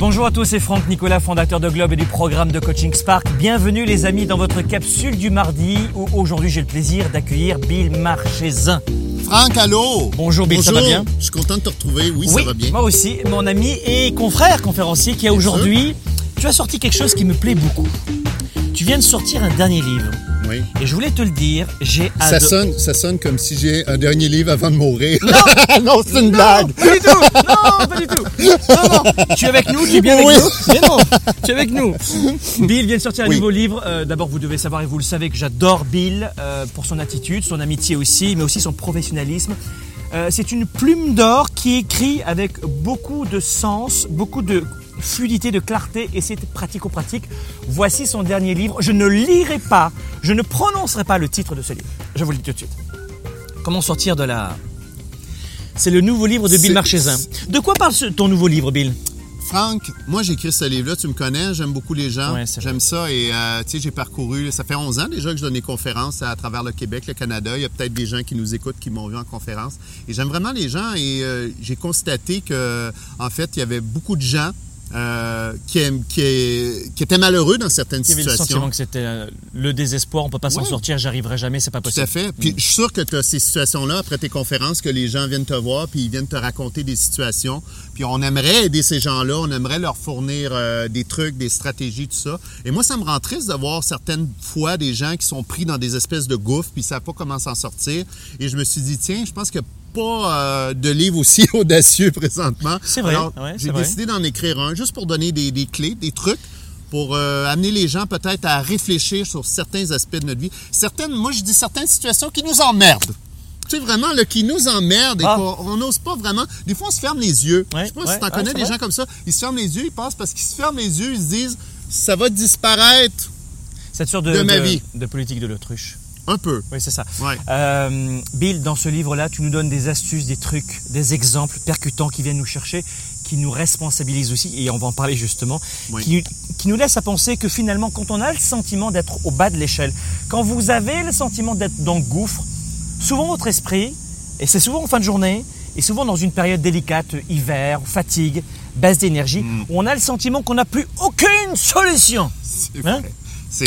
Bonjour à tous, c'est Franck Nicolas, fondateur de Globe et du programme de coaching Spark. Bienvenue les amis dans votre capsule du mardi où aujourd'hui j'ai le plaisir d'accueillir Bill Marchezin. Franck, allô? Bonjour Bill, ça va bien? Je suis content de te retrouver, oui, ça va bien. Moi aussi, mon ami et confrère conférencier qui a aujourd'hui, tu as sorti quelque chose qui me plaît beaucoup. Tu viens de sortir un dernier livre. Oui. Et je voulais te le dire, j'ai Ça sonne, ça sonne comme si j'ai un dernier livre avant de mourir. Non! non, c'est une blague. Pas du tout! Non, pas du tout! Non, non! Tu es avec nous, tu es bien avec nous? Mais non! Tu es avec nous! Bill vient de sortir un Oui. nouveau livre. Euh, D'abord, vous devez savoir, et vous le savez, que j'adore Bill euh, pour son attitude, son amitié aussi, mais aussi son professionnalisme. Euh, c'est une plume d'or qui écrit avec beaucoup de sens, beaucoup de fluidité, de clarté, et c'est pratico-pratique. Voici son dernier livre. Je ne lirai pas, je ne prononcerai pas le titre de ce livre. Je vous le dis tout de suite. Comment sortir de la... C'est le nouveau livre de Bill Marchezin. De quoi parle ce- ton nouveau livre, Bill? Franck, moi j'ai écrit ce livre-là, tu me connais, j'aime beaucoup les gens, Ouais, j'aime ça et euh, tu sais j'ai parcouru, ça fait 11 ans déjà que je donne des conférences à travers le Québec, le Canada, il y a peut-être des gens qui nous écoutent qui m'ont vu en conférence et j'aime vraiment les gens et euh, j'ai constaté que en fait il y avait beaucoup de gens euh, qui, aiment- qui, qui étaient malheureux dans certaines Il y avait le situations. sentiment que c'était euh, le désespoir, on peut pas s'en Ouais. sortir, j'arriverai jamais, c'est pas Tout possible. à fait. Puis je suis sûr que tu as ces situations-là après tes conférences, que les gens viennent te voir, puis ils viennent te raconter des situations. Puis on aimerait aider ces gens-là, on aimerait leur fournir euh, des trucs, des stratégies, tout ça. Et moi, ça me rend triste de voir certaines fois des gens qui sont pris dans des espèces de gouffres, puis ils savent pas comment s'en sortir. Et je me suis dit, tiens, je pense que pas euh, de livre aussi audacieux présentement. C'est vrai, ouais, j'ai décidé d'en écrire un, juste pour donner des, des clés, des trucs pour euh, amener les gens peut-être à réfléchir sur certains aspects de notre vie. Certaines, moi je dis certaines situations qui nous emmerdent. Tu sais, vraiment, là, qui nous emmerdent et Ah. qu'on on n'ose pas vraiment. Des fois, on se ferme les yeux. Ouais, je sais pas ouais, si tu en ouais, connais des vrai. gens comme ça. Ils se ferment les yeux, ils passent parce qu'ils se ferment les yeux, ils se disent ça va disparaître Cette sorte de, De ma vie. de politique de l'autruche. Un peu. Oui, c'est ça. Ouais. Euh, Bill, dans ce livre-là, tu nous donnes des astuces, des trucs, des exemples percutants qui viennent nous chercher, qui nous responsabilisent aussi, et on va en parler justement, Oui. qui, qui nous laissent à penser que finalement, quand on a le sentiment d'être au bas de l'échelle, quand vous avez le sentiment d'être dans le gouffre, souvent votre esprit, et c'est souvent en fin de journée, et souvent dans une période délicate, hiver, fatigue, baisse d'énergie, Mm. où on a le sentiment qu'on n'a plus aucune solution. C'est Hein? vrai.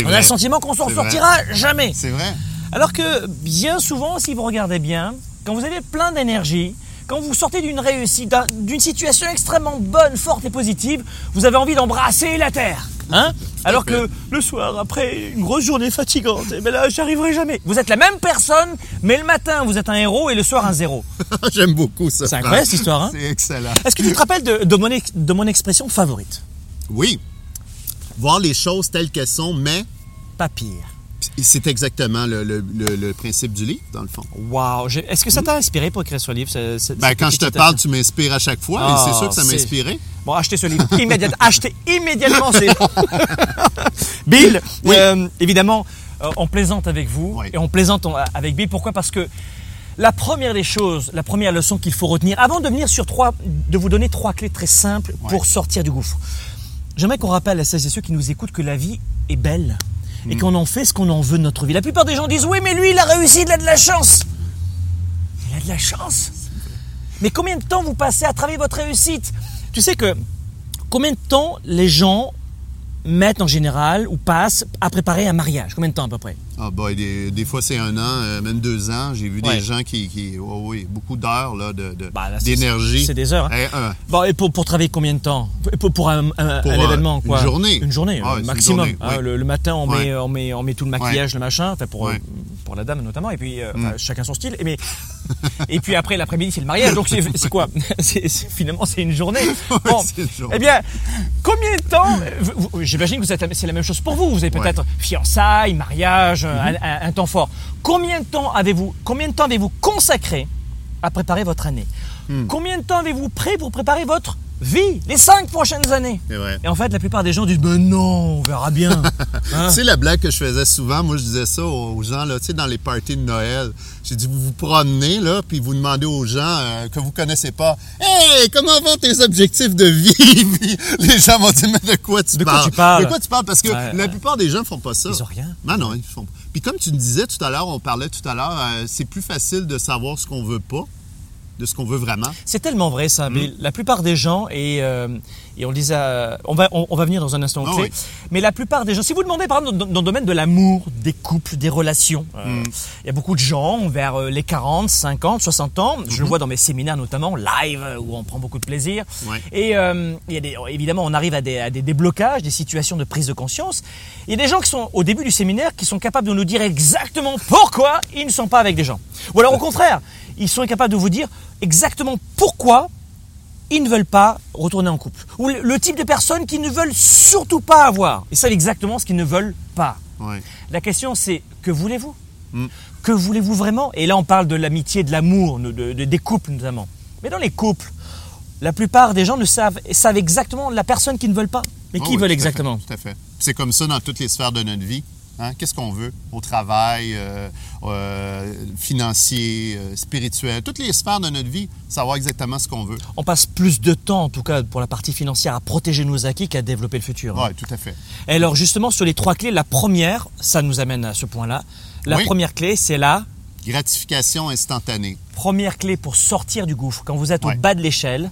On a le sentiment qu'on s'en C'est vrai. sortira jamais. C'est vrai. Alors que bien souvent, si vous regardez bien, quand vous avez plein d'énergie, quand vous sortez d'une réussite, d'un- d'une situation extrêmement bonne, forte et positive, vous avez envie d'embrasser la terre. Hein? Alors que le soir, après une grosse journée fatigante, eh ben là, j'y arriverai jamais. Vous êtes la même personne, mais le matin, vous êtes un héros et le soir, un zéro. J'aime beaucoup ça. C'est incroyable, cette histoire, hein? C'est excellent. Est-ce que tu te rappelles de, de mon, ex- de mon expression favorite? Oui. Voir les choses telles qu'elles sont, mais Pas pire. C'est exactement le, le- le- le principe du livre, dans le fond. J'ai- Est-ce que ça t'a inspiré pour écrire ce livre ce- ce- Ben, quand je te parle, tu m'inspires à chaque fois, Ah, et c'est sûr que ça m'a inspiré. Bon, achetez ce livre immédiatement. achetez immédiatement ce livre. Bill, Oui. euh, évidemment, euh, on plaisante avec vous Oui. et on plaisante en- avec Bill. Pourquoi? Parce que la première des choses, la première leçon qu'il faut retenir, avant de venir sur trois, de vous donner trois clés très simples pour sortir du gouffre. J'aimerais qu'on rappelle à celles et ceux qui nous écoutent que la vie est belle Et qu'on en fait ce qu'on en veut de notre vie. La plupart des gens disent oui, mais lui, il a réussi, il a de la chance. Il a de la chance. Mais combien de temps vous passez à travailler votre réussite? Tu sais que combien de temps les gens mettent en général ou passent à préparer un mariage? Combien de temps à peu près? Ah, boy, des, des fois, c'est un an, euh, même deux ans. J'ai vu Ouais. des gens qui. qui oh, oui, beaucoup d'heures, là, de, de- Bah, c'est- d'énergie. c'est des heures, hein. Eh, euh, Bon, et pour, pour travailler combien de temps? Pour, pour un, un- Pour, un événement, une quoi? journée. Une journée, Ah, euh, une maximum. journée, Hein, ouais. le, le matin, on, Ouais. met, on, met, on met tout le maquillage, le machin, enfin pour. Mm. pour la dame notamment, et puis euh, enfin, chacun son style. Et, mais, et puis après, l'après-midi, c'est le mariage. Donc c'est quoi? Finalement, c'est une journée. Bon, c'est une journée. eh bien, combien de temps J'imagine que vous êtes- c'est la même chose pour vous. Vous avez peut-être fiançailles, mariage, Un, un- un temps fort. Combien de temps avez-vous Combien de temps avez-vous consacré à préparer votre année? Hmm. Combien de temps avez-vous pris pour préparer votre vie, les cinq prochaines années c'est vrai. Et en fait, la plupart des gens disent Ben non, on verra bien. Hein? Tu sais, la blague que je faisais souvent, moi, je disais ça aux gens, là, tu sais, dans les parties de Noël. J'ai dit, vous vous promenez, là, puis vous demandez aux gens euh, que vous connaissez pas, Hey, comment vont tes objectifs de vie? Puis les gens vont dire, mais de quoi tu De quoi parles? tu parles? De quoi tu parles? Parce que Ouais, la ouais. plupart des gens font pas ça. Ils ont rien. Non, non, ils font pas. Puis comme tu me disais tout à l'heure, on parlait tout à l'heure, euh, c'est plus facile de savoir ce qu'on veut pas de ce qu'on veut vraiment? C'est tellement vrai ça, mais la plupart des gens, et, euh, et on le disait, à- on va, on, on va venir dans un instant Ah clé, oui. mais la plupart des gens, si vous demandez par exemple dans, dans le domaine de l'amour, des couples, des relations, euh, il y a beaucoup de gens vers euh, les 40, 50, 60 ans, je le vois dans mes séminaires notamment, live, euh, où on prend beaucoup de plaisir, Ouais. et euh, il y a des, évidemment on arrive à des, à des déblocages, des situations de prise de conscience, il y a des gens qui sont au début du séminaire qui sont capables de nous dire exactement pourquoi ils ne sont pas avec des gens. Ou alors au contraire, ils sont capables de vous dire exactement pourquoi ils ne veulent pas retourner en couple. Ou le, type de personnes qu'ils ne veulent surtout pas avoir. Ils savent exactement ce qu'ils ne veulent pas. La question c'est que voulez-vous Mm. Que voulez-vous vraiment Et là on parle de l'amitié, de l'amour, de, de- des couples notamment. Mais dans les couples, la plupart des gens ne savent, savent exactement la personne qu'ils ne veulent pas. Mais Ah qui oui, veulent tout à fait, exactement Tout à fait. C'est comme ça dans toutes les sphères de notre vie. Hein? Qu'est-ce qu'on veut au travail, euh, euh, financier, euh, spirituel, toutes les sphères de notre vie, savoir exactement ce qu'on veut. On passe plus de temps, en tout cas pour la partie financière, à protéger nos acquis qu'à développer le futur. hein. Oui, tout à fait. Et alors justement sur les trois clés, la première, ça nous amène à ce point-là. La Oui. première clé, c'est la Gratification instantanée. première clé pour sortir du gouffre. Quand vous êtes Ouais. au bas de l'échelle,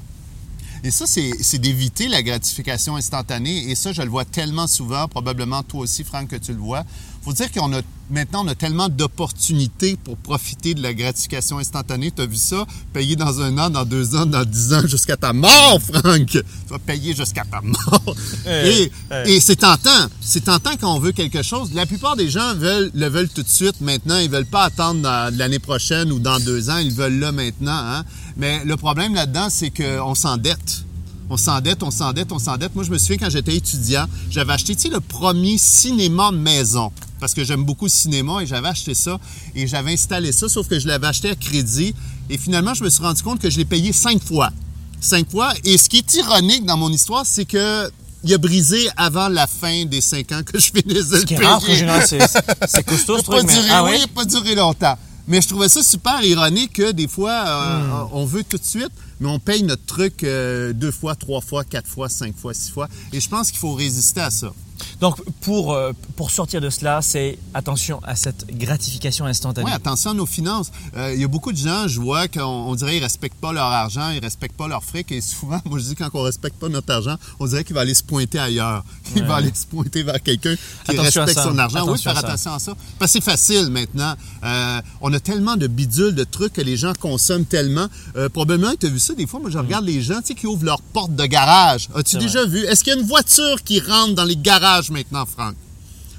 Et ça, c'est d'éviter la gratification instantanée. Et ça, je le vois tellement souvent, probablement toi aussi, Franck, que tu le vois. Faut dire qu'on a maintenant, on a tellement d'opportunités pour profiter de la gratification instantanée. Tu as vu ça? Payer dans un an, dans deux ans, dans dix ans, jusqu'à ta mort, Franck! Tu vas payer jusqu'à ta mort. Et et c'est tentant. C'est tentant quand on veut quelque chose. La plupart des gens veulent, le veulent tout de suite maintenant. Ils veulent pas attendre l'année prochaine ou dans deux ans. Ils veulent là maintenant. Hein? Mais le problème là-dedans, c'est qu'on s'endette. On s'endette, on s'endette, on s'endette. Moi, je me souviens quand j'étais étudiant, j'avais acheté, tu sais, le premier cinéma maison. Parce que j'aime beaucoup le cinéma et j'avais acheté ça et j'avais installé ça, sauf que je l'avais acheté à crédit. Et finalement, je me suis rendu compte que je l'ai payé cinq fois. Cinq fois. Et ce qui est ironique dans mon histoire, c'est que il a brisé avant la fin des cinq ans que je finissais de ce qui est payer. c'est c'est costaud ce pas truc. mais- duré, ah oui, pas duré longtemps. Mais je trouvais ça super ironique que des fois, euh, Hmm. on veut tout de suite, mais on paye notre truc euh, deux fois, trois fois, quatre fois, cinq fois, six fois. Et je pense qu'il faut résister à ça. Donc pour, euh, pour sortir de cela, c'est attention à cette gratification instantanée. Oui, attention à nos finances. Euh, Il y a beaucoup de gens, je vois, qu'on on dirait qu'ils respectent pas leur argent, ils respectent pas leur fric. Et souvent, moi, je dis quand on respecte pas notre argent, on dirait qu'il va aller se pointer ailleurs. Il va aller se pointer vers quelqu'un qui Attention respecte son argent. oui, Attention faire à ça. attention à ça. Parce que c'est facile maintenant. Euh, on a tellement de bidules, de trucs que les gens consomment tellement. Euh, probablement tu as vu ça des fois. Moi, je regarde les gens tu sais, qui ouvrent leur porte de garage. As-tu déjà vu? Est-ce qu'il y a une voiture qui rentre dans les garages? Maintenant, Franck?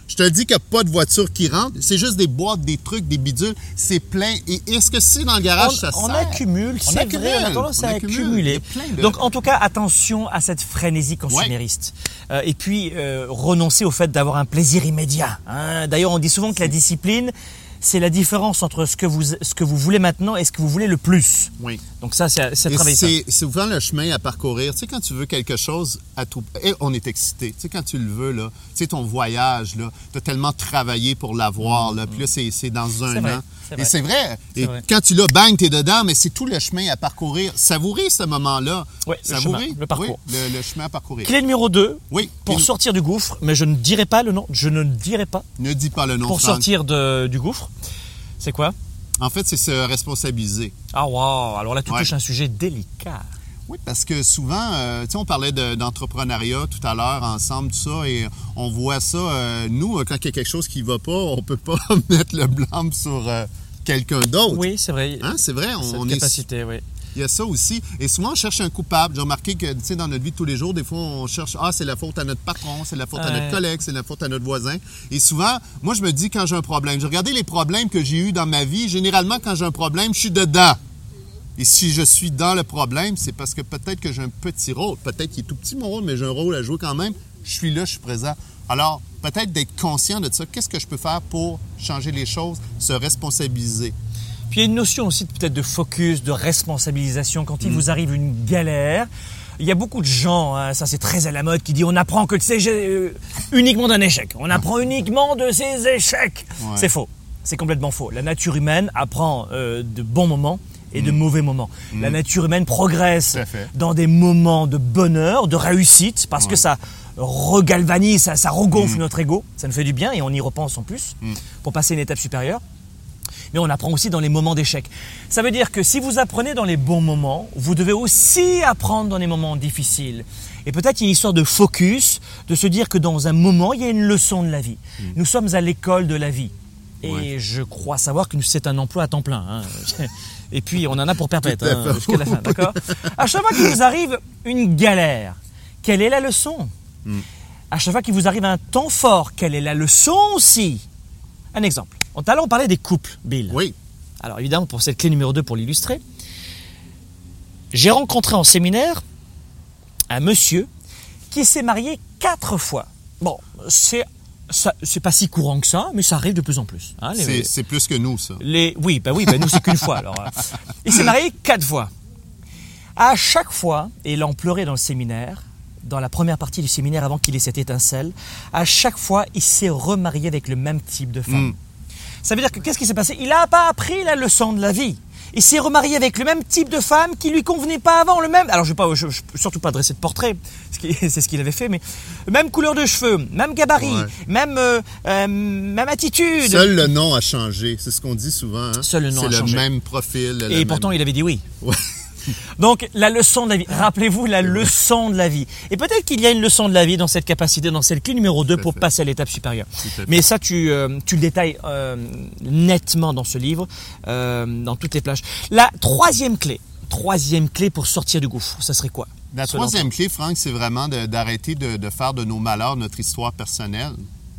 Je te dis qu'il n'y a pas de voiture qui rentre. C'est juste des boîtes, des trucs, des bidules. C'est plein. Et est-ce que c'est dans le garage, ça on, sert? accumule, c'est vrai, on accumule. Accumuler. de- Donc en tout cas, attention à cette frénésie consumériste. Euh, et puis, euh, renoncer au fait d'avoir un plaisir immédiat. hein. D'ailleurs, on dit souvent que la discipline, c'est la différence entre ce que, vous, ce que vous voulez maintenant et ce que vous voulez le plus. Oui. Donc ça, c'est travailler ça. c'est souvent le chemin à parcourir. Tu sais, quand tu veux quelque chose à tout... Et on est excité. Tu sais, quand tu le veux, là, tu sais, ton voyage, là, tu as tellement travaillé pour l'avoir, là, puis là, c'est dans un vrai, an. Et c'est vrai. Et vrai. quand tu l'as, bang, t'es dedans, mais c'est tout le chemin à parcourir. Savourer ce moment-là. Le Savourer. chemin, le parcours. Oui, le, le chemin à parcourir. Clé numéro 2, Oui. pour sortir du gouffre, mais je ne dirai pas le nom, je ne dirai pas, Ne dis pas le nom, pour Franck. sortir de- du gouffre, c'est quoi? En fait, c'est se responsabiliser. Ah wow, alors là tu Ouais. touches un sujet délicat. Oui, parce que souvent, euh, tu sais, on parlait de- d'entrepreneuriat tout à l'heure ensemble, tout ça, et on voit ça. euh, nous, euh, quand il y a quelque chose qui va pas, on peut pas mettre le blâme sur euh, quelqu'un d'autre. Oui, c'est vrai. Hein, c'est vrai, Cette on, on est, capacité, oui. Il y a ça aussi. Et souvent, on cherche un coupable. J'ai remarqué que, tu sais, dans notre vie de tous les jours, des fois, on cherche, ah, c'est la faute à notre patron, c'est la faute à notre collègue, c'est la faute à notre voisin. Et souvent, moi, je me dis quand j'ai un problème, j'ai regardé les problèmes que j'ai eus dans ma vie. Généralement, quand j'ai un problème, je suis dedans. Et si je suis dans le problème, c'est parce que peut-être que j'ai un petit rôle. Peut-être qu'il est tout petit mon rôle, mais j'ai un rôle à jouer quand même. Je suis là, je suis présent. Alors, peut-être d'être conscient de ça. Qu'est-ce que je peux faire pour changer les choses, se responsabiliser? Puis il y a une notion aussi peut-être de focus, de responsabilisation. Quand il Mm. vous arrive une galère, il y a beaucoup de gens, hein, ça c'est très à la mode, qui dit on apprend que c'est euh, uniquement d'un échec. On apprend uniquement de ses échecs. Ouais. C'est faux. C'est complètement faux. La nature humaine apprend euh, de bons moments et de mauvais moments. La nature humaine progresse Mm. Dans des moments de bonheur, de réussite, parce que ça regalvanise, ça, ça Mm. regonfle notre ego, ça nous fait du bien et on y repense en plus pour passer une étape supérieure. Mais on apprend aussi dans les moments d'échec. Ça veut dire que si vous apprenez dans les bons moments, vous devez aussi apprendre dans les moments difficiles. Et peut-être il y a une histoire de focus, de se dire que dans un moment, il y a une leçon de la vie. Mm. Nous sommes à l'école de la vie. Et je crois savoir que c'est un emploi à temps plein. Hein. Et puis, on en a pour perpète hein, jusqu'à la fin, d'accord? À chaque fois qu'il vous arrive une galère, quelle est la leçon? Mm. À chaque fois qu'il vous arrive un temps fort, quelle est la leçon aussi? Un exemple. Allons parler des couples, Bill. Oui. Alors, évidemment, pour cette clé numéro 2, pour l'illustrer, j'ai rencontré en séminaire un monsieur qui s'est marié quatre fois. Bon, c'est c'est pas si courant que ça, mais ça arrive de plus en plus. Hein, c'est plus que nous, ça. Les, oui, bah oui, bah nous c'est qu'une fois. Alors, euh. il s'est marié quatre fois. À chaque fois, et il en pleurait dans le séminaire, dans la première partie du séminaire avant qu'il ait cette étincelle, à chaque fois, il s'est remarié avec le même type de femme. Hmm. Ça veut dire que qu'est-ce qui s'est passé? Il n'a pas appris la leçon de la vie il s'est remarié avec le même type de femme qui lui convenait pas avant, le même. Alors je ne vais pas, surtout pas dresser de portrait, c'est ce qu'il avait fait, mais même couleur de cheveux, même gabarit, même euh, euh, même attitude. Seul le nom a changé, c'est ce qu'on dit souvent. Hein? Seul le nom a changé. C'est le même profil. Et pourtant il avait dit oui. Donc la leçon de la vie, rappelez-vous la leçon de la vie. Et peut-être qu'il y a une leçon de la vie dans cette capacité, dans cette clé numéro 2 pour passer à l'étape supérieure. Mais ça, tu, euh, tu le détailles euh, nettement dans ce livre, euh, dans toutes les plages. La troisième clé, troisième clé pour sortir du gouffre, ça serait quoi La troisième clé, Franck, c'est vraiment d'arrêter de, de, faire de nos malheurs notre histoire personnelle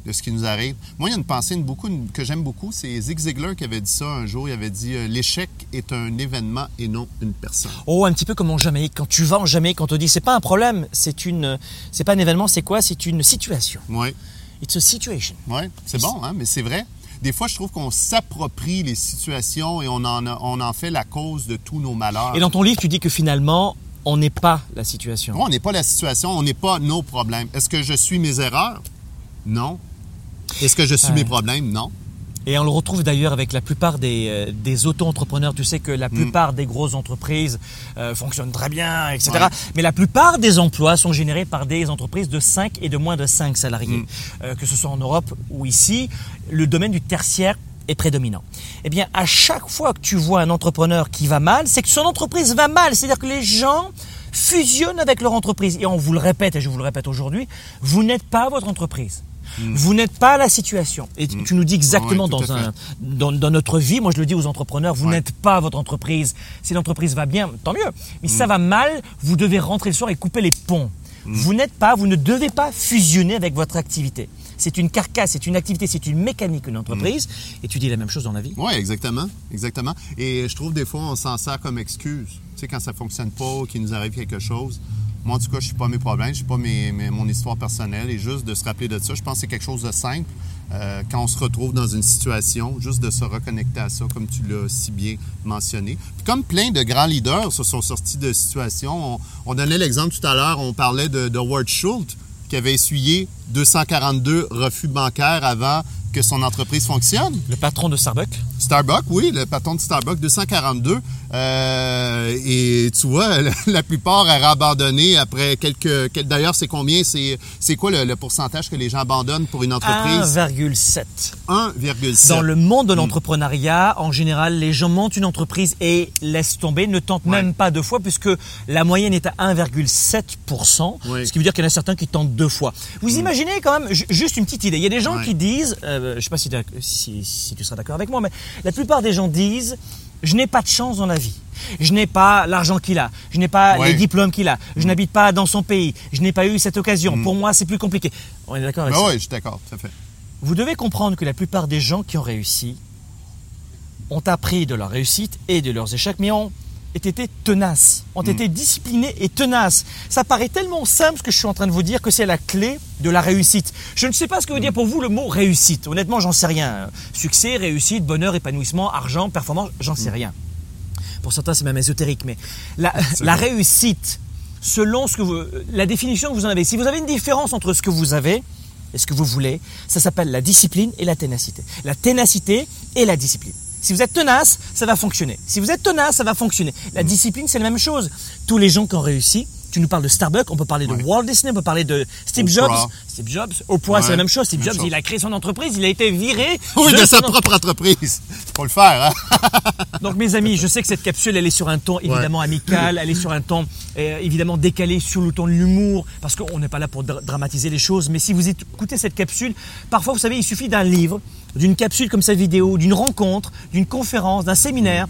de ce qui nous arrive. Moi, il y a une pensée beaucoup, que j'aime beaucoup, c'est Zig Ziglar qui avait dit ça un jour. Il avait dit euh, L'échec est un événement et non une personne. Oh, un petit peu comme en Jamaïque. Quand tu vas en Jamaïque, on te dit c'est pas un problème, c'est une, c'est pas un événement, c'est quoi? C'est une situation. Oui. It's a situation. Oui, c'est bon, hein, mais c'est vrai. Des fois, je trouve qu'on s'approprie les situations et on en, on en fait la cause de tous nos malheurs. Et dans ton livre, tu dis que finalement, on n'est pas la situation. on n'est pas la situation, on n'est pas nos problèmes. Est-ce que je suis mes erreurs? Non. Est-ce que je suis mes problèmes? Non. Et on le retrouve d'ailleurs avec la plupart des, euh, des auto-entrepreneurs. Tu sais que la mm. plupart des grosses entreprises euh, fonctionnent très bien, etc. Mais la plupart des emplois sont générés par des entreprises de 5 et de moins de 5 salariés. Mm. Euh, que ce soit en Europe ou ici, le domaine du tertiaire est prédominant. Eh bien, à chaque fois que tu vois un entrepreneur qui va mal, c'est que son entreprise va mal. C'est-à-dire que les gens fusionnent avec leur entreprise. Et on vous le répète, et je vous le répète aujourd'hui, vous n'êtes pas votre entreprise. Mm. Vous n'êtes pas la situation. Et mm. tu nous dis exactement dans, un, dans, notre vie, moi je le dis aux entrepreneurs, vous n'êtes pas votre entreprise. Si l'entreprise va bien, tant mieux. Mais si ça mm. va mal, vous devez rentrer le soir et couper les ponts. Vous n'êtes pas, vous ne devez pas fusionner avec votre activité. C'est une carcasse, c'est une activité, c'est une mécanique, une entreprise. Et tu dis la même chose dans la vie. Oui, exactement. Exactement. Et je trouve des fois, on s'en sert comme excuse. Tu sais, quand ça fonctionne pas, qu'il nous arrive quelque chose, moi, en tout cas, je suis pas mes problèmes, je suis pas mes, mon histoire personnelle. Et juste de se rappeler de ça, je pense que c'est quelque chose de simple. Euh, quand on se retrouve dans une situation, juste de se reconnecter à ça, comme tu l'as si bien mentionné. comme plein de grands leaders se sont sortis de situations, on, donnait l'exemple tout à l'heure, on parlait de, de Ward Schultz, qui avait essuyé 242 refus bancaires avant que son entreprise fonctionne. Le patron de Starbucks? Starbucks, oui, le patron de Starbucks, 242. Euh, et tu vois, la, plupart auraient abandonné après quelques... D'ailleurs, c'est combien? C'est quoi le, pourcentage que les gens abandonnent pour une entreprise? 1,7. 1,7. Dans le monde de hmm. l'entrepreneuriat, en général, les gens montent une entreprise et laissent tomber, ne tentent même pas deux fois, puisque la moyenne est à 1,7% Ce qui veut dire qu'il y en a certains qui tentent deux fois. Vous hmm. imaginez quand même, juste une petite idée, il y a des gens qui disent... Euh, je ne sais pas si, tu seras d'accord avec moi, mais la plupart des gens disent je n'ai pas de chance dans la vie. Je n'ai pas l'argent qu'il a. Je n'ai pas les diplômes qu'il a. Je mm. n'habite pas dans son pays. Je n'ai pas eu cette occasion. Mm. Pour moi, c'est plus compliqué. On est d'accord avec ben ça Oui, je suis d'accord, tout à fait. Vous devez comprendre que la plupart des gens qui ont réussi ont appris de leur réussite et de leurs échecs, mais ont été tenaces, ont été disciplinés et tenaces. Ça paraît tellement simple ce que je suis en train de vous dire que c'est la clé de la réussite. Je ne sais pas ce que veut dire pour vous le mot réussite. Honnêtement, j'en sais rien. Succès, réussite, bonheur, épanouissement, argent, performance, j'en sais mm. rien. Pour certains, c'est même ésotérique, mais la, réussite, selon ce que vous, la définition que vous en avez, si vous avez une différence entre ce que vous avez et ce que vous voulez, ça s'appelle la discipline et la ténacité. La ténacité et la discipline. Si vous êtes tenace, ça va fonctionner. Si vous êtes tenace, ça va fonctionner. La discipline, c'est la même chose. Tous les gens qui ont réussi Tu nous parles de Starbucks, on peut parler de Walt Disney, on peut parler de Steve Jobs. Steve Jobs, Oprah, c'est Ouais, la même chose. Steve même Jobs, chose. il a créé son entreprise, il a été viré. Oui, de sa propre entreprise. Faut le faire, hein? Donc mes amis, je sais que cette capsule, elle est sur un ton évidemment amical, elle est sur un ton euh, évidemment décalé sur le ton de l'humour, parce qu'on n'est pas là pour dra- dramatiser les choses. Mais si vous écoutez cette capsule, parfois vous savez, il suffit d'un livre, d'une capsule comme sa vidéo, d'une rencontre, d'une conférence, d'un séminaire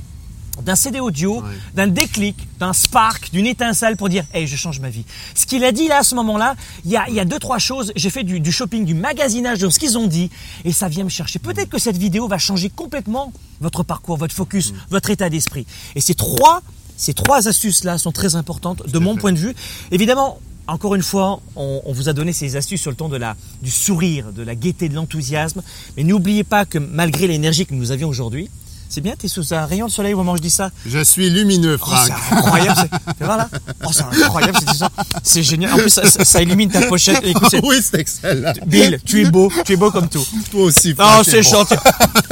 d'un CD audio, Ouais. d'un déclic, d'un spark, d'une étincelle pour dire Hey, je change ma vie. Ce qu'il a dit là à ce moment-là, il y a, il y a deux, trois choses. J'ai fait du, du shopping, du magasinage de ce qu'ils ont dit et ça vient me chercher. Peut-être que cette vidéo va changer complètement votre parcours, votre focus, votre état d'esprit. Et ces trois, ces trois astuces-là sont très importantes de mon point de vue. Évidemment, encore une fois, on, on vous a donné ces astuces sur le ton de la, du sourire, de la gaieté, de l'enthousiasme. Mais n'oubliez pas que malgré l'énergie que nous avions aujourd'hui, c'est bien, tu es sous un rayon de soleil au moment où je dis ça. Je suis lumineux, Oh, Franck. c'est incroyable. c'est- Fais voir là. Oh, c'est incroyable cette histoire. C'est génial. En plus, ça, ça- ça illumine ta pochette. Écoute, oui, c'est excellent. Bill, tu es beau. Tu es beau comme tout. Toi aussi, Oh, Franck. c'est bon. gentil.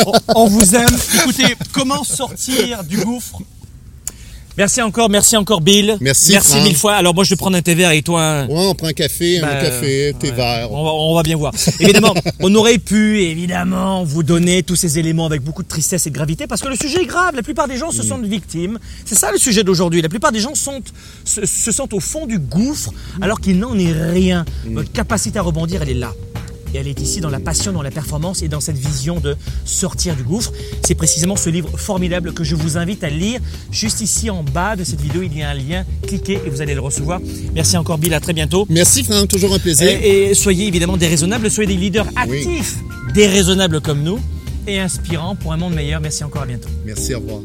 On, on vous aime. Écoutez, comment sortir du gouffre Merci encore, merci encore Bill. Merci, Merci Franck. mille fois. Alors moi je vais prendre un thé vert et toi un... Ouais, on prend un café, un Ben, café, thé ouais. vert. On va, on va bien voir. Évidemment, on aurait pu évidemment vous donner tous ces éléments avec beaucoup de tristesse et de gravité parce que le sujet est grave. La plupart des gens Mm. se sentent victimes. C'est ça le sujet d'aujourd'hui. La plupart des gens sont, se, se sentent au fond du gouffre alors qu'il n'en est rien. Mm. Votre capacité à rebondir, elle est là. Et elle est ici dans la passion, dans la performance et dans cette vision de sortir du gouffre. C'est précisément ce livre formidable que je vous invite à lire. Juste ici en bas de cette vidéo, il y a un lien. Cliquez et vous allez le recevoir. Merci encore Bill, à très bientôt. Merci, Franck, toujours un plaisir. Et, et soyez évidemment déraisonnables, soyez des leaders actifs, déraisonnables comme nous et inspirants pour un monde meilleur. Merci encore, à bientôt. Merci, au revoir.